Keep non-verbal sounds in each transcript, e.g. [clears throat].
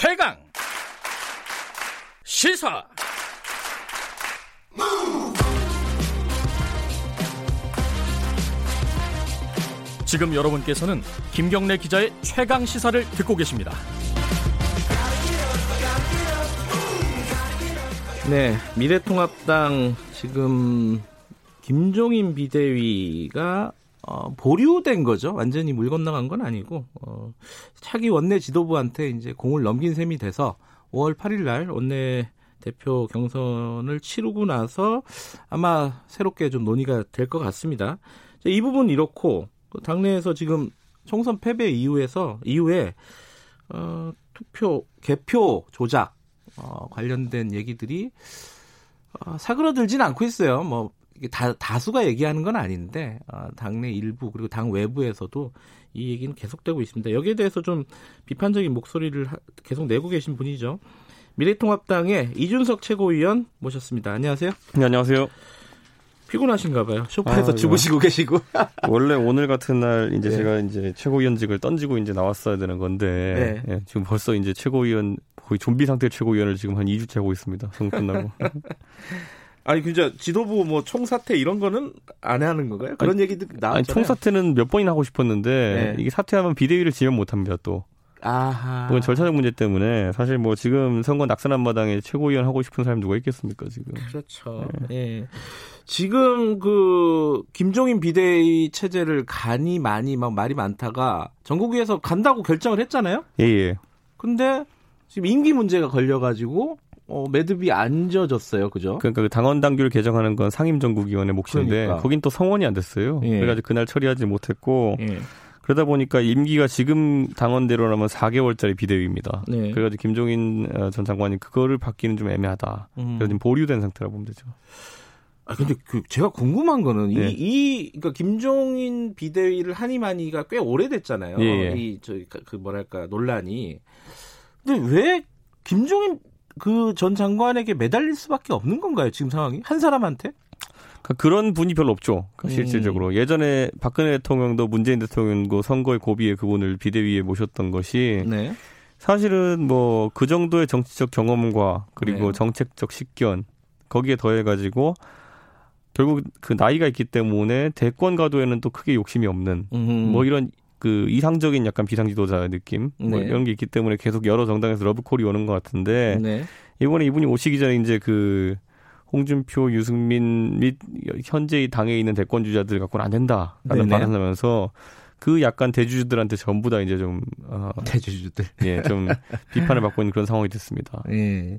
최강 시사 지금 여러분께서는 김경래 기자의 최강 시사를 듣고 계십니다. 네, 미래통합당 지금 김종인 비대위가 어, 보류된 거죠. 완전히 물 건너간 건 아니고 어, 차기 원내 지도부한테 이제 공을 넘긴 셈이 돼서 5월 8일 날 원내 대표 경선을 치르고 나서 아마 새롭게 좀 논의가 될 것 같습니다. 이 부분 이렇고 당내에서 지금 총선 패배 이후에서 이후에 어, 투표 개표 조작 어, 관련된 얘기들이 어, 사그러들진 않고 있어요. 뭐 다, 다수가 얘기하는 건 아닌데 어, 당내 일부 그리고 당 외부에서도 이 얘기는 계속되고 있습니다. 여기에 대해서 좀 비판적인 목소리를 하, 계속 내고 계신 분이죠. 미래통합당의 이준석 최고위원 모셨습니다. 안녕하세요. 네, 안녕하세요. 피곤하신가 봐요. 소파에서 아, 주무시고 계시고. [laughs] 원래 오늘 같은 날 이제 네. 제가 이제 최고위원직을 던지고 이제 나왔어야 되는 건데 네. 예, 지금 벌써 이제 최고위원 거의 좀비 상태 최고위원을 지금 한 2주째 하고 있습니다. 선거 끝나고. [laughs] 아니 진짜 지도부 뭐 총사퇴 이런 거는 안 하는 건가요? 그런 아니, 얘기도 나왔잖아요. 총사퇴는 몇 번이나 하고 싶었는데 네. 이게 사퇴하면 비대위를 지면 못 합니다, 또. 아하. 그건 절차적 문제 때문에 사실 뭐 지금 선거 낙선한 마당에 최고위원 하고 싶은 사람이 누가 있겠습니까 지금? 그렇죠. 네. 예. 지금 그 김종인 비대위 체제를 간이 많이 막 말이 많다가 전국위에서 간다고 결정을 했잖아요. 예. 예. 근데 지금 임기 문제가 걸려가지고 어, 매듭이 안 져졌어요, 그죠? 그러니까 그 당원 당규를 개정하는 건 상임정국위원회 몫인데 그러니까. 거긴 또 성원이 안 됐어요. 예. 그래가지고 그날 처리하지 못했고 예. 그러다 보니까 임기가 지금 당원대로라면 4개월짜리 비대위입니다. 네. 그래가지고 김종인 어, 전 장관이 그거를 받기는 좀 애매하다. 음. 그래서 지금 보류된 상태라 보면 되죠. 아 근데 그 제가 궁금한 거는 네. 이, 이 그러니까 김종인 비대위를 하니마니가 꽤 오래됐잖아요. 예. 예. 이저그 그 뭐랄까 논란이. 근데 왜 김종인 그 전 장관에게 매달릴 수밖에 없는 건가요? 지금 상황이 한 사람한테? 그러니까 그런 분이 별로 없죠. 그러니까 실질적으로 음. 예전에 박근혜 대통령도 문재인 대통령도 선거의 고비에 그분을 비대위에 모셨던 것이 네. 사실은 뭐 그 정도의 정치적 경험과 그리고 네. 정책적 식견 거기에 더해 가지고 결국 그 나이가 있기 때문에 대권 가도에는 또 크게 욕심이 없는 음흠. 뭐 이런 그 이상적인 약간 비상지도자 느낌 뭐 네. 이런 게 있기 때문에 계속 여러 정당에서 러브콜이 오는 것 같은데 네. 이번에 이분이 오시기 전에 이제 그 홍준표, 유승민 및 현재 당에 있는 대권 주자들 갖고는 안 된다라는 발언을 하면서 그 약간 대주주들한테 전부 다 이제 좀 어, 대주주들 예좀 [laughs] 비판을 받고 있는 그런 상황이 됐습니다. 예.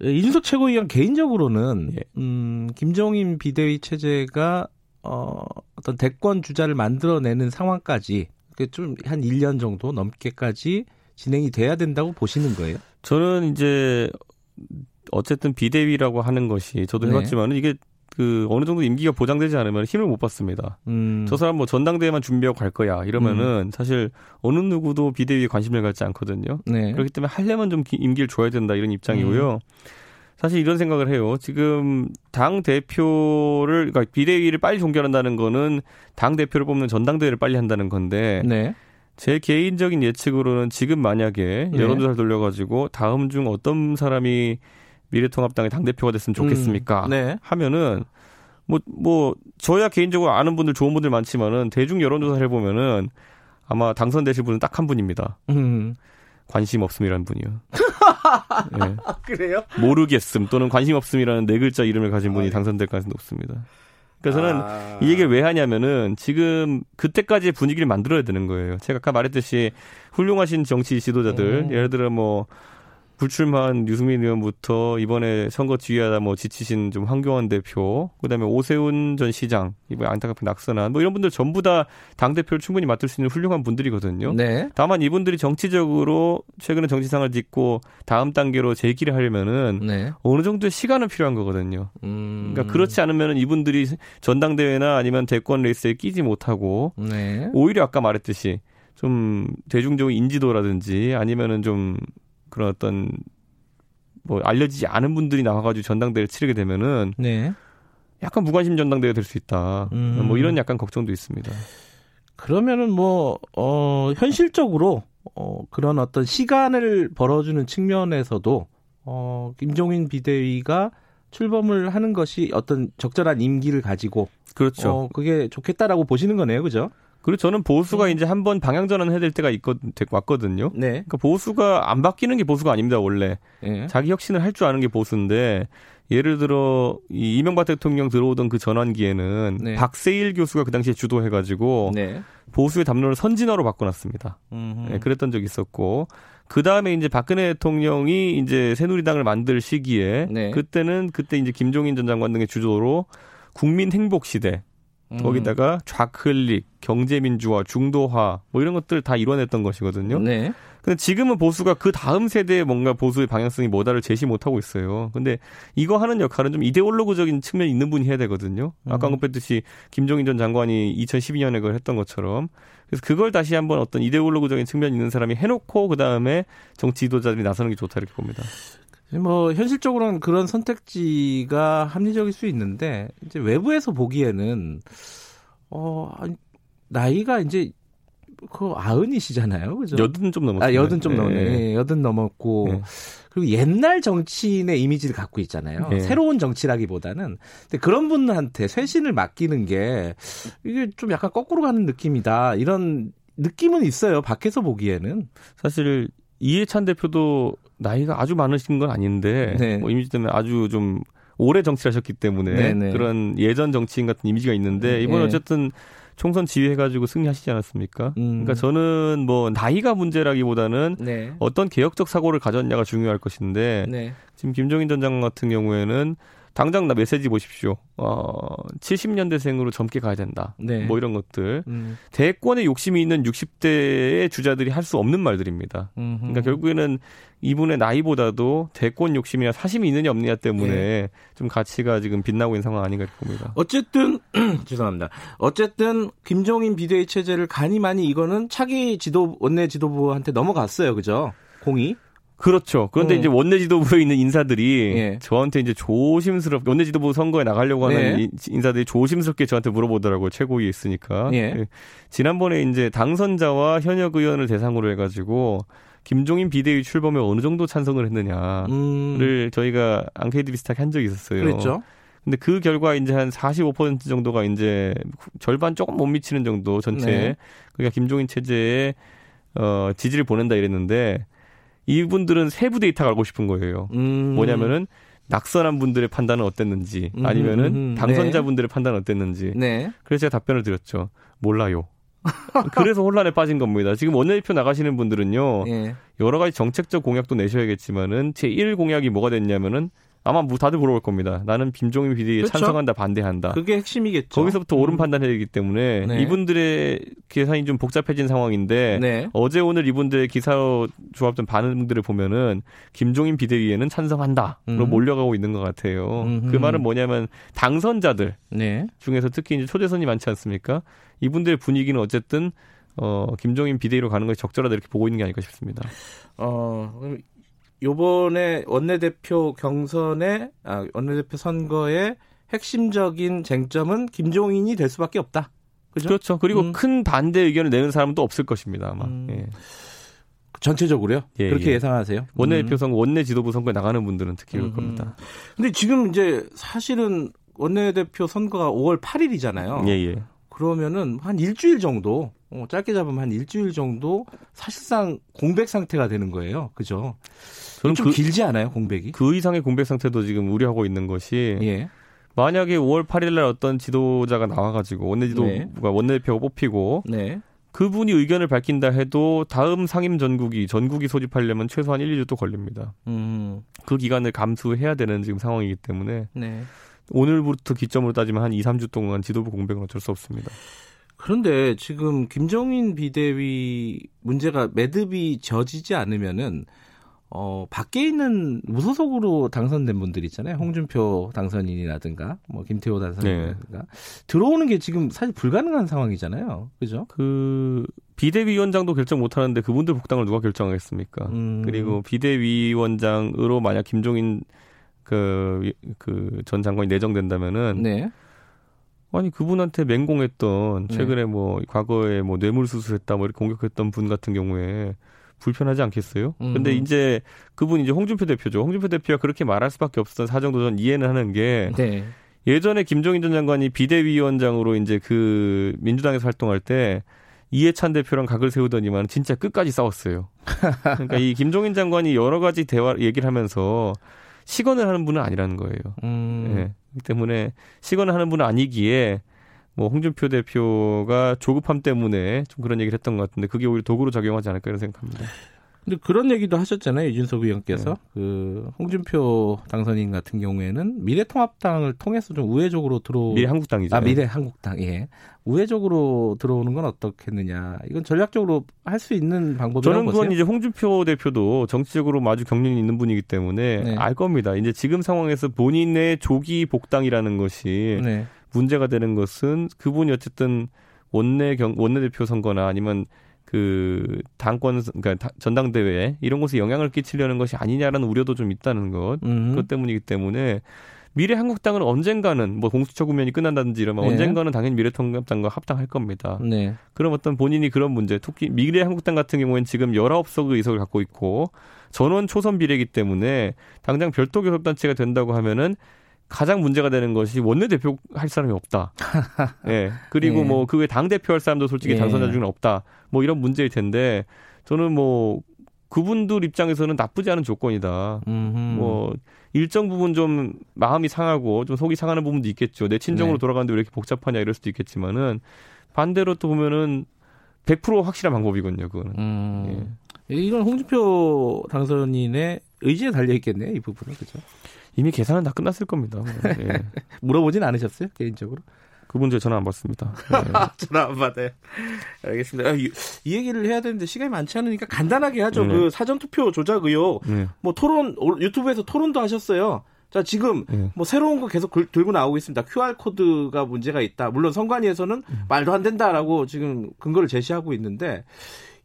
이준석 최고위원 개인적으로는 예. 음, 김종인 비대위 체제가 어, 어떤 대권 주자를 만들어내는 상황까지 좀한 1년 정도 넘게까지 진행이 돼야 된다고 보시는 거예요? 저는 이제 어쨌든 비대위라고 하는 것이 저도 네. 해봤지만은 이게 그 어느 정도 임기가 보장되지 않으면 힘을 못 받습니다. 음. 저 사람 뭐 전당대회만 준비하고 갈 거야 이러면은 음. 사실 어느 누구도 비대위에 관심을 갖지 않거든요. 네. 그렇기 때문에 할려면 좀 임기를 줘야 된다 이런 입장이고요. 음. 사실 이런 생각을 해요. 지금 당 대표를 그러니까 비대위를 빨리 종결한다는 거는 당 대표를 뽑는 전당대회를 빨리 한다는 건데 네. 제 개인적인 예측으로는 지금 만약에 네. 여론조사를 돌려가지고 다음 중 어떤 사람이 미래통합당의 당 대표가 됐으면 좋겠습니까? 음, 네. 하면은 뭐 뭐 저야 개인적으로 아는 분들 좋은 분들 많지만은 대중 여론조사를 해보면은 아마 당선되실 분은 딱 한 분입니다. 음. 관심 없음이라는 분이요. 네. [laughs] 그래요? 모르겠음 또는 관심 없음이라는 네 글자 이름을 가진 분이 아, 네. 당선될 가능성이 높습니다. 그래서 저는 아... 이 얘기를 왜 하냐면은 지금 그때까지의 분위기를 만들어야 되는 거예요. 제가 아까 말했듯이 훌륭하신 정치 지도자들, 음. 예를 들어 뭐 불출마한 유승민 의원부터 이번에 선거 지휘하다 뭐 지치신 좀 황교안 대표, 그다음에 오세훈 전 시장, 이번에 안타깝게 낙선한 뭐 이런 분들 전부 다 당 대표를 충분히 맡을 수 있는 훌륭한 분들이거든요. 네. 다만 이분들이 정치적으로 최근에 정치상을 딛고 다음 단계로 재기를 하려면은 네. 어느 정도의 시간은 필요한 거거든요. 음. 그러니까 그렇지 않으면은 이분들이 전당대회나 아니면 대권 레이스에 끼지 못하고 네. 오히려 아까 말했듯이 좀 대중적인 인지도라든지 아니면은 좀 그런 어떤 뭐 알려지지 않은 분들이 나와가지고 전당대회를 치르게 되면은 네. 약간 무관심 전당대회가 될수 있다. 음. 뭐 이런 약간 걱정도 있습니다. 그러면은 뭐, 어, 현실적으로, 어, 그런 어떤 시간을 벌어주는 측면에서도 어, 김종인 비대위가 출범을 하는 것이 어떤 적절한 임기를 가지고 그렇죠. 어, 그게 좋겠다라고 보시는 거네요, 그죠? 그리고 저는 보수가 음. 이제 한 번 방향 전환 해야 될 때가 있거 왔거든요. 네. 그러니까 보수가 안 바뀌는 게 보수가 아닙니다 원래 예. 자기 혁신을 할 줄 아는 게 보수인데 예를 들어 이 이명박 대통령 들어오던 그 전환기에는 네. 박세일 교수가 그 당시에 주도해가지고 네. 보수의 담론을 선진화로 바꿔놨습니다. 음흠. 예, 그랬던 적이 있었고 그 다음에 이제 박근혜 대통령이 이제 새누리당을 만들 시기에 네. 그때는 그때 이제 김종인 전 장관 등의 주도로 국민 행복 시대 음. 거기다가 좌클릭, 경제민주화, 중도화 뭐 이런 것들 다 이뤄냈던 것이거든요. 네. 근데 지금은 보수가 그 다음 세대에 뭔가 보수의 방향성이 뭐다를 제시 못하고 있어요. 근데 이거 하는 역할은 좀 이데올로그적인 측면이 있는 분이 해야 되거든요. 아까 음. 언급했듯이 김종인 전 장관이 2012년에 그걸 했던 것처럼. 그래서 그걸 다시 한번 어떤 이데올로그적인 측면이 있는 사람이 해놓고 그 다음에 정치 지도자들이 나서는 게 좋다 이렇게 봅니다. 뭐 현실적으로는 그런 선택지가 합리적일 수 있는데 이제 외부에서 보기에는 어 나이가 이제 그 아흔이시잖아요, 그죠? 여든 좀 넘었어요. 아 여든 좀 예. 넘네, 예, 여든 넘었고 예. 그리고 옛날 정치인의 이미지를 갖고 있잖아요. 예. 새로운 정치라기보다는 근데 그런 분한테 쇄신을 맡기는 게 이게 좀 약간 거꾸로 가는 느낌이다 이런 느낌은 있어요. 밖에서 보기에는 사실 이해찬 대표도 나이가 아주 많으신 건 아닌데 네. 뭐 이미지 때문에 아주 좀 오래 정치를 하셨기 때문에 네네. 그런 예전 정치인 같은 이미지가 있는데 이번 예. 어쨌든 총선 지휘해가지고 승리하시지 않았습니까? 음. 그러니까 저는 뭐 나이가 문제라기보다는 네. 어떤 개혁적 사고를 가졌냐가 중요할 것인데 네. 지금 김종인 전 장관 같은 경우에는 당장 나 메시지 보십시오. 어, 70년대생으로 젊게 가야 된다. 네. 뭐 이런 것들. 음. 대권에 욕심이 있는 60대의 주자들이 할 수 없는 말들입니다. 음흠. 그러니까 결국에는 이분의 나이보다도 대권 욕심이나 사심이 있느냐 없느냐 때문에 네. 좀 가치가 지금 빛나고 있는 상황 아닌가 봅니다. 어쨌든 [clears throat] 죄송합니다. 어쨌든 김종인 비대위 체제를 가니 많이 이거는 차기 지도 원내 지도부한테 넘어갔어요, 그죠? 공이. 그렇죠. 그런데 어. 이제 원내 지도부에 있는 인사들이 예. 저한테 이제 조심스럽게 원내 지도부 선거에 나가려고 하는 네. 이- 인사들이 조심스럽게 저한테 물어보더라고요. 최고위에 있으니까. 예. 그 지난번에 이제 당선자와 현역 의원을 대상으로 해 가지고 김종인 비대위 출범에 어느 정도 찬성을 했느냐를 음. 저희가 앙케이트 비슷하게 한 적이 있었어요. 그랬죠. 근데 그 결과 이제 한 45% 정도가 이제 절반 조금 못 미치는 정도 전체 네. 그러니까 김종인 체제에 어 지지를 보낸다 이랬는데 이분들은 세부 데이터 가 알고 싶은 거예요. 음. 뭐냐면은 낙선한 분들의 판단은 어땠는지 음, 아니면은 음, 당선자분들의 판단은 어땠는지 네. 그래서 제가 답변을 드렸죠. 몰라요. [laughs] 그래서 혼란에 빠진 겁니다. 지금 원내대표 나가시는 분들은요. 예. 여러 가지 정책적 공약도 내셔야겠지만은 제1 공약이 뭐가 됐냐면은 아마 뭐 다들 물어볼 겁니다. 나는 김종인 비대위에 그렇죠. 찬성한다 반대한다. 그게 핵심이겠죠. 거기서부터 옳은 음. 판단해야 되기 때문에 네. 이분들의 계산이 좀 복잡해진 상황인데 네. 어제 오늘 이분들의 기사로 조합된 반응들을 보면은 김종인 비대위에는 찬성한다로 음. 몰려가고 있는 것 같아요. 음흠. 그 말은 뭐냐면 당선자들 네. 중에서 특히 이제 초대선이 많지 않습니까? 이분들의 분위기는 어쨌든 어 김종인 비대위로 가는 것이 적절하다 이렇게 보고 있는 게 아닐까 싶습니다. 어, 요번에 원내대표 경선에 아, 원내대표 선거의 핵심적인 쟁점은 김종인이 될 수밖에 없다. 그죠? 그렇죠. 그리고 음. 큰 반대 의견을 내는 사람은 또 없을 것입니다 아마. 음. 예. 전체적으로요? 예, 그렇게 예. 예. 상하세요 원내대표 선거, 원내 지도부 선거에 나가는 분들은 특히 그럴 음흠. 겁니다. 근데 지금 이제 사실은 원내대표 선거가 5월 8일이잖아요. 예, 예. 그러면은 한 일주일 정도, 어, 짧게 잡으면 한 일주일 정도 사실상 공백 상태가 되는 거예요. 그죠? 저는 좀 그, 길지 않아요, 공백이? 그 이상의 공백 상태도 지금 우려하고 있는 것이 예. 만약에 5월 8일 날 어떤 지도자가 나와 가지고 원내 지도부가 네. 원내대표가 뽑히고 네. 그분이 의견을 밝힌다 해도 다음 상임 전국이 전국이 소집하려면 최소한 1, 2주 또 걸립니다. 음, 그 기간을 감수해야 되는 지금 상황이기 때문에 네. 오늘부터 기점으로 따지면 한 2, 3주 동안 지도부 공백은 어쩔 수 없습니다. 그런데 지금 김정인 비대위 문제가 매듭이 져지지 않으면은 어 밖에 있는 무소속으로 당선된 분들 있잖아요. 홍준표 당선인이라든가 뭐 김태호 당선인이라든가 들어오는 게 지금 사실 불가능한 상황이잖아요. 그죠? 그 비대위원장도 결정 못 하는데 그분들 복당을 누가 결정하겠습니까? 음. 그리고 비대위원장으로 만약 김종인 그 그 전 장관이 내정된다면은 네. 아니 그분한테 맹공했던 네. 최근에 뭐 과거에 뭐 뇌물 수술했다 뭐 이렇게 공격했던 분 같은 경우에 불편하지 않겠어요? 음. 근데 이제 그분 이제 홍준표 대표죠. 홍준표 대표가 그렇게 말할 수밖에 없었던 사정도 전 이해는 하는 게 네. 예전에 김종인 전 장관이 비대위원장으로 이제 그 민주당에서 활동할 때 이해찬 대표랑 각을 세우더니만 진짜 끝까지 싸웠어요. 그러니까 이 김종인 장관이 여러 가지 대화 얘기를 하면서 시건을 하는 분은 아니라는 거예요. 음. 예. 그렇기 때문에 시건을 하는 분은 아니기에 뭐 홍준표 대표가 조급함 때문에 좀 그런 얘기를 했던 것 같은데 그게 오히려 도구로 작용하지 않을까 이런 생각합니다. 근데 그런 얘기도 하셨잖아요. 이준석 의원께서 네. 그 홍준표 당선인 같은 경우에는 미래통합당을 통해서 좀 우회적으로 들어 미래 한국당이죠. 아 미래 한국당 예 우회적으로 들어오는 건 어떻겠느냐 이건 전략적으로 할 수 있는 방법이라고 저는 그건 보세요. 이제 홍준표 대표도 정치적으로 아주 경륜이 있는 분이기 때문에 네. 알 겁니다. 이제 지금 상황에서 본인의 조기 복당이라는 것이 네. 문제가 되는 것은 그분이 어쨌든 원내 경 원내 대표 선거나 아니면 그 당권 그러니까 다- 전당대회 이런 곳에 영향을 끼치려는 것이 아니냐라는 우려도 좀 있다는 것. 음. 그것 때문이기 때문에 미래 한국당은 언젠가는 뭐 공수처 구면이 끝난다든지 이러면 네. 언젠가는 당연히 미래통합당과 합당할 겁니다. 네. 그럼 어떤 본인이 그런 문제, 특히 미래 한국당 같은 경우에는 지금 19석 의석을 갖고 있고 전원 초선 비례이기 때문에 당장 별도 교섭단체가 된다고 하면은 가장 문제가 되는 것이 원내대표 할 사람이 없다. [laughs] 예. 그리고 예. 뭐 그 외 당대표 할 사람도 솔직히 예. 당선자 중에 없다. 뭐 이런 문제일 텐데 저는 뭐 그분들 입장에서는 나쁘지 않은 조건이다. 음흠. 뭐 일정 부분 좀 마음이 상하고 좀 속이 상하는 부분도 있겠죠. 내 친정으로 네. 돌아가는데 왜 이렇게 복잡하냐 이럴 수도 있겠지만은 반대로 또 보면은 100% 확실한 방법이거든요. 그거는. 음. 이건 홍준표 당선인의 의지에 달려 있겠네요. 이 부분은 그죠? 이미 계산은 다 끝났을 겁니다. 예. [laughs] 물어보진 않으셨어요 개인적으로? 그 문제 전화 안 받습니다. 예. [laughs] 전화 안 받아요. 알겠습니다. 아, 이, 이 얘기를 해야 되는데 시간이 많지 않으니까 간단하게 하죠. 네. 그 사전 투표 조작 의혹, 네. 뭐 토론 올- 유튜브에서 토론도 하셨어요. 자 지금 네. 뭐 새로운 거 계속 글- 들고 나오고 있습니다. QR 코드가 문제가 있다. 물론 선관위에서는 말도 안 된다라고 지금 근거를 제시하고 있는데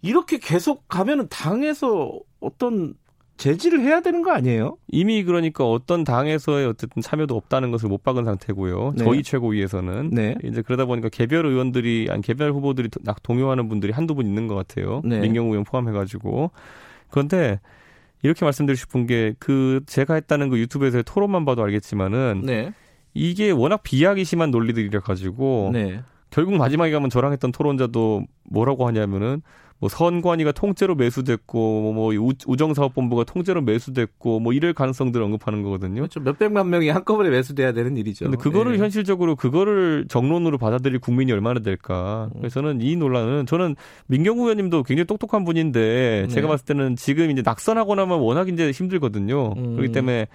이렇게 계속 가면은 당에서 어떤 제지를 해야 되는 거 아니에요? 이미 그러니까 어떤 당에서의 어쨌든 참여도 없다는 것을 못 박은 상태고요. 네. 저희 최고위에서는 네. 이제 그러다 보니까 개별 의원들이 아니 개별 후보들이 낙 동요하는 분들이 한두 분 있는 것 같아요. 네. 민경우 의원 포함해가지고 그런데 이렇게 말씀드리고 싶은 게 그 제가 했다는 그 유튜브에서의 토론만 봐도 알겠지만은 네. 이게 워낙 비하기 심한 논리들이라 가지고 네. 결국 마지막에 가면 저랑 했던 토론자도 뭐라고 하냐면은 뭐 선관위가 통째로 매수됐고 뭐 우- 우정사업본부가 통째로 매수됐고 뭐 이럴 가능성들을 언급하는 거거든요. 그렇죠. 몇백만 명이 한꺼번에 매수돼야 되는 일이죠. 근데 그거를 예. 현실적으로 그거를 정론으로 받아들일 국민이 얼마나 될까. 음. 그래서 저는 이 논란은 저는 민경구 의원님도 굉장히 똑똑한 분인데 네. 제가 봤을 때는 지금 이제 낙선하고 나면 워낙 이제 힘들거든요. 음. 그렇기 때문에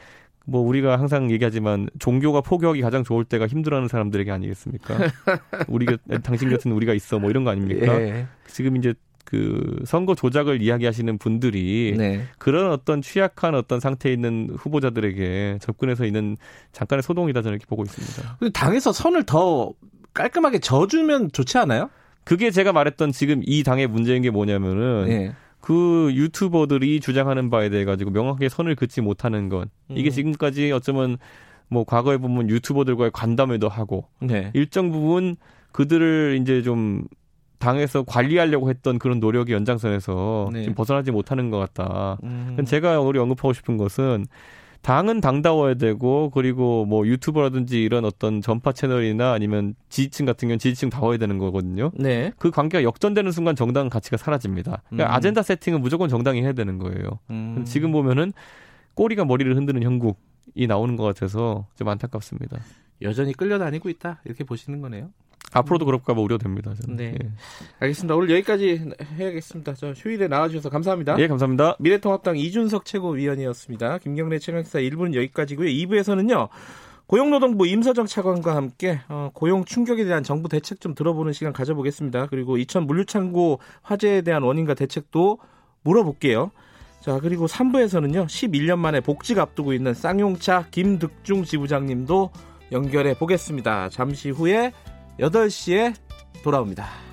뭐 우리가 항상 얘기하지만 종교가 포교하기 가장 좋을 때가 힘들어하는 사람들에게 아니겠습니까? [laughs] 우리 가 당신 같은 우리가 있어 뭐 이런 거 아닙니까? 예. 지금 이제 그 선거 조작을 이야기하시는 분들이 네. 그런 어떤 취약한 어떤 상태에 있는 후보자들에게 접근해서 있는 잠깐의 소동이다 저는 이렇게 보고 있습니다. 당에서 선을 더 깔끔하게 져주면 좋지 않아요? 그게 제가 말했던 지금 이 당의 문제인 게 뭐냐면은 예. 그 유튜버들이 주장하는 바에 대해 가지고 명확하게 선을 긋지 못하는 것 이게 음. 지금까지 어쩌면 뭐 과거에 보면 유튜버들과의 간담회도 하고 네. 일정 부분 그들을 이제 좀 당에서 관리하려고 했던 그런 노력의 연장선에서 네. 지금 벗어나지 못하는 것 같다. 음. 제가 오늘 언급하고 싶은 것은 당은 당다워야 되고 그리고 뭐 유튜버라든지 이런 어떤 전파 채널이나 아니면 지지층 같은 경우는 지지층 다워야 되는 거거든요. 네. 그 관계가 역전되는 순간 정당 가치가 사라집니다. 그러니까 음. 아젠다 세팅은 무조건 정당이 해야 되는 거예요. 음. 지금 보면은 꼬리가 머리를 흔드는 형국이 나오는 것 같아서 좀 안타깝습니다. 여전히 끌려다니고 있다 이렇게 보시는 거네요. 앞으로도 그럴까 봐 우려됩니다. 저는. 네. 예. 알겠습니다. 오늘 여기까지 해야겠습니다. 저 휴일에 나와주셔서 감사합니다. 예, 감사합니다. 미래통합당 이준석 최고위원이었습니다. 김경래 최강사 1부는 여기까지고요. 2부에서는요. 고용노동부 임서정 차관과 함께 어, 고용 충격에 대한 정부 대책 좀 들어보는 시간 가져보겠습니다. 그리고 이천 물류창고 화재에 대한 원인과 대책도 물어볼게요. 자 그리고 3부에서는요. 11년 만에 복직 앞두고 있는 쌍용차 김득중 지부장님도 연결해 보겠습니다. 잠시 후에 8시에 돌아옵니다.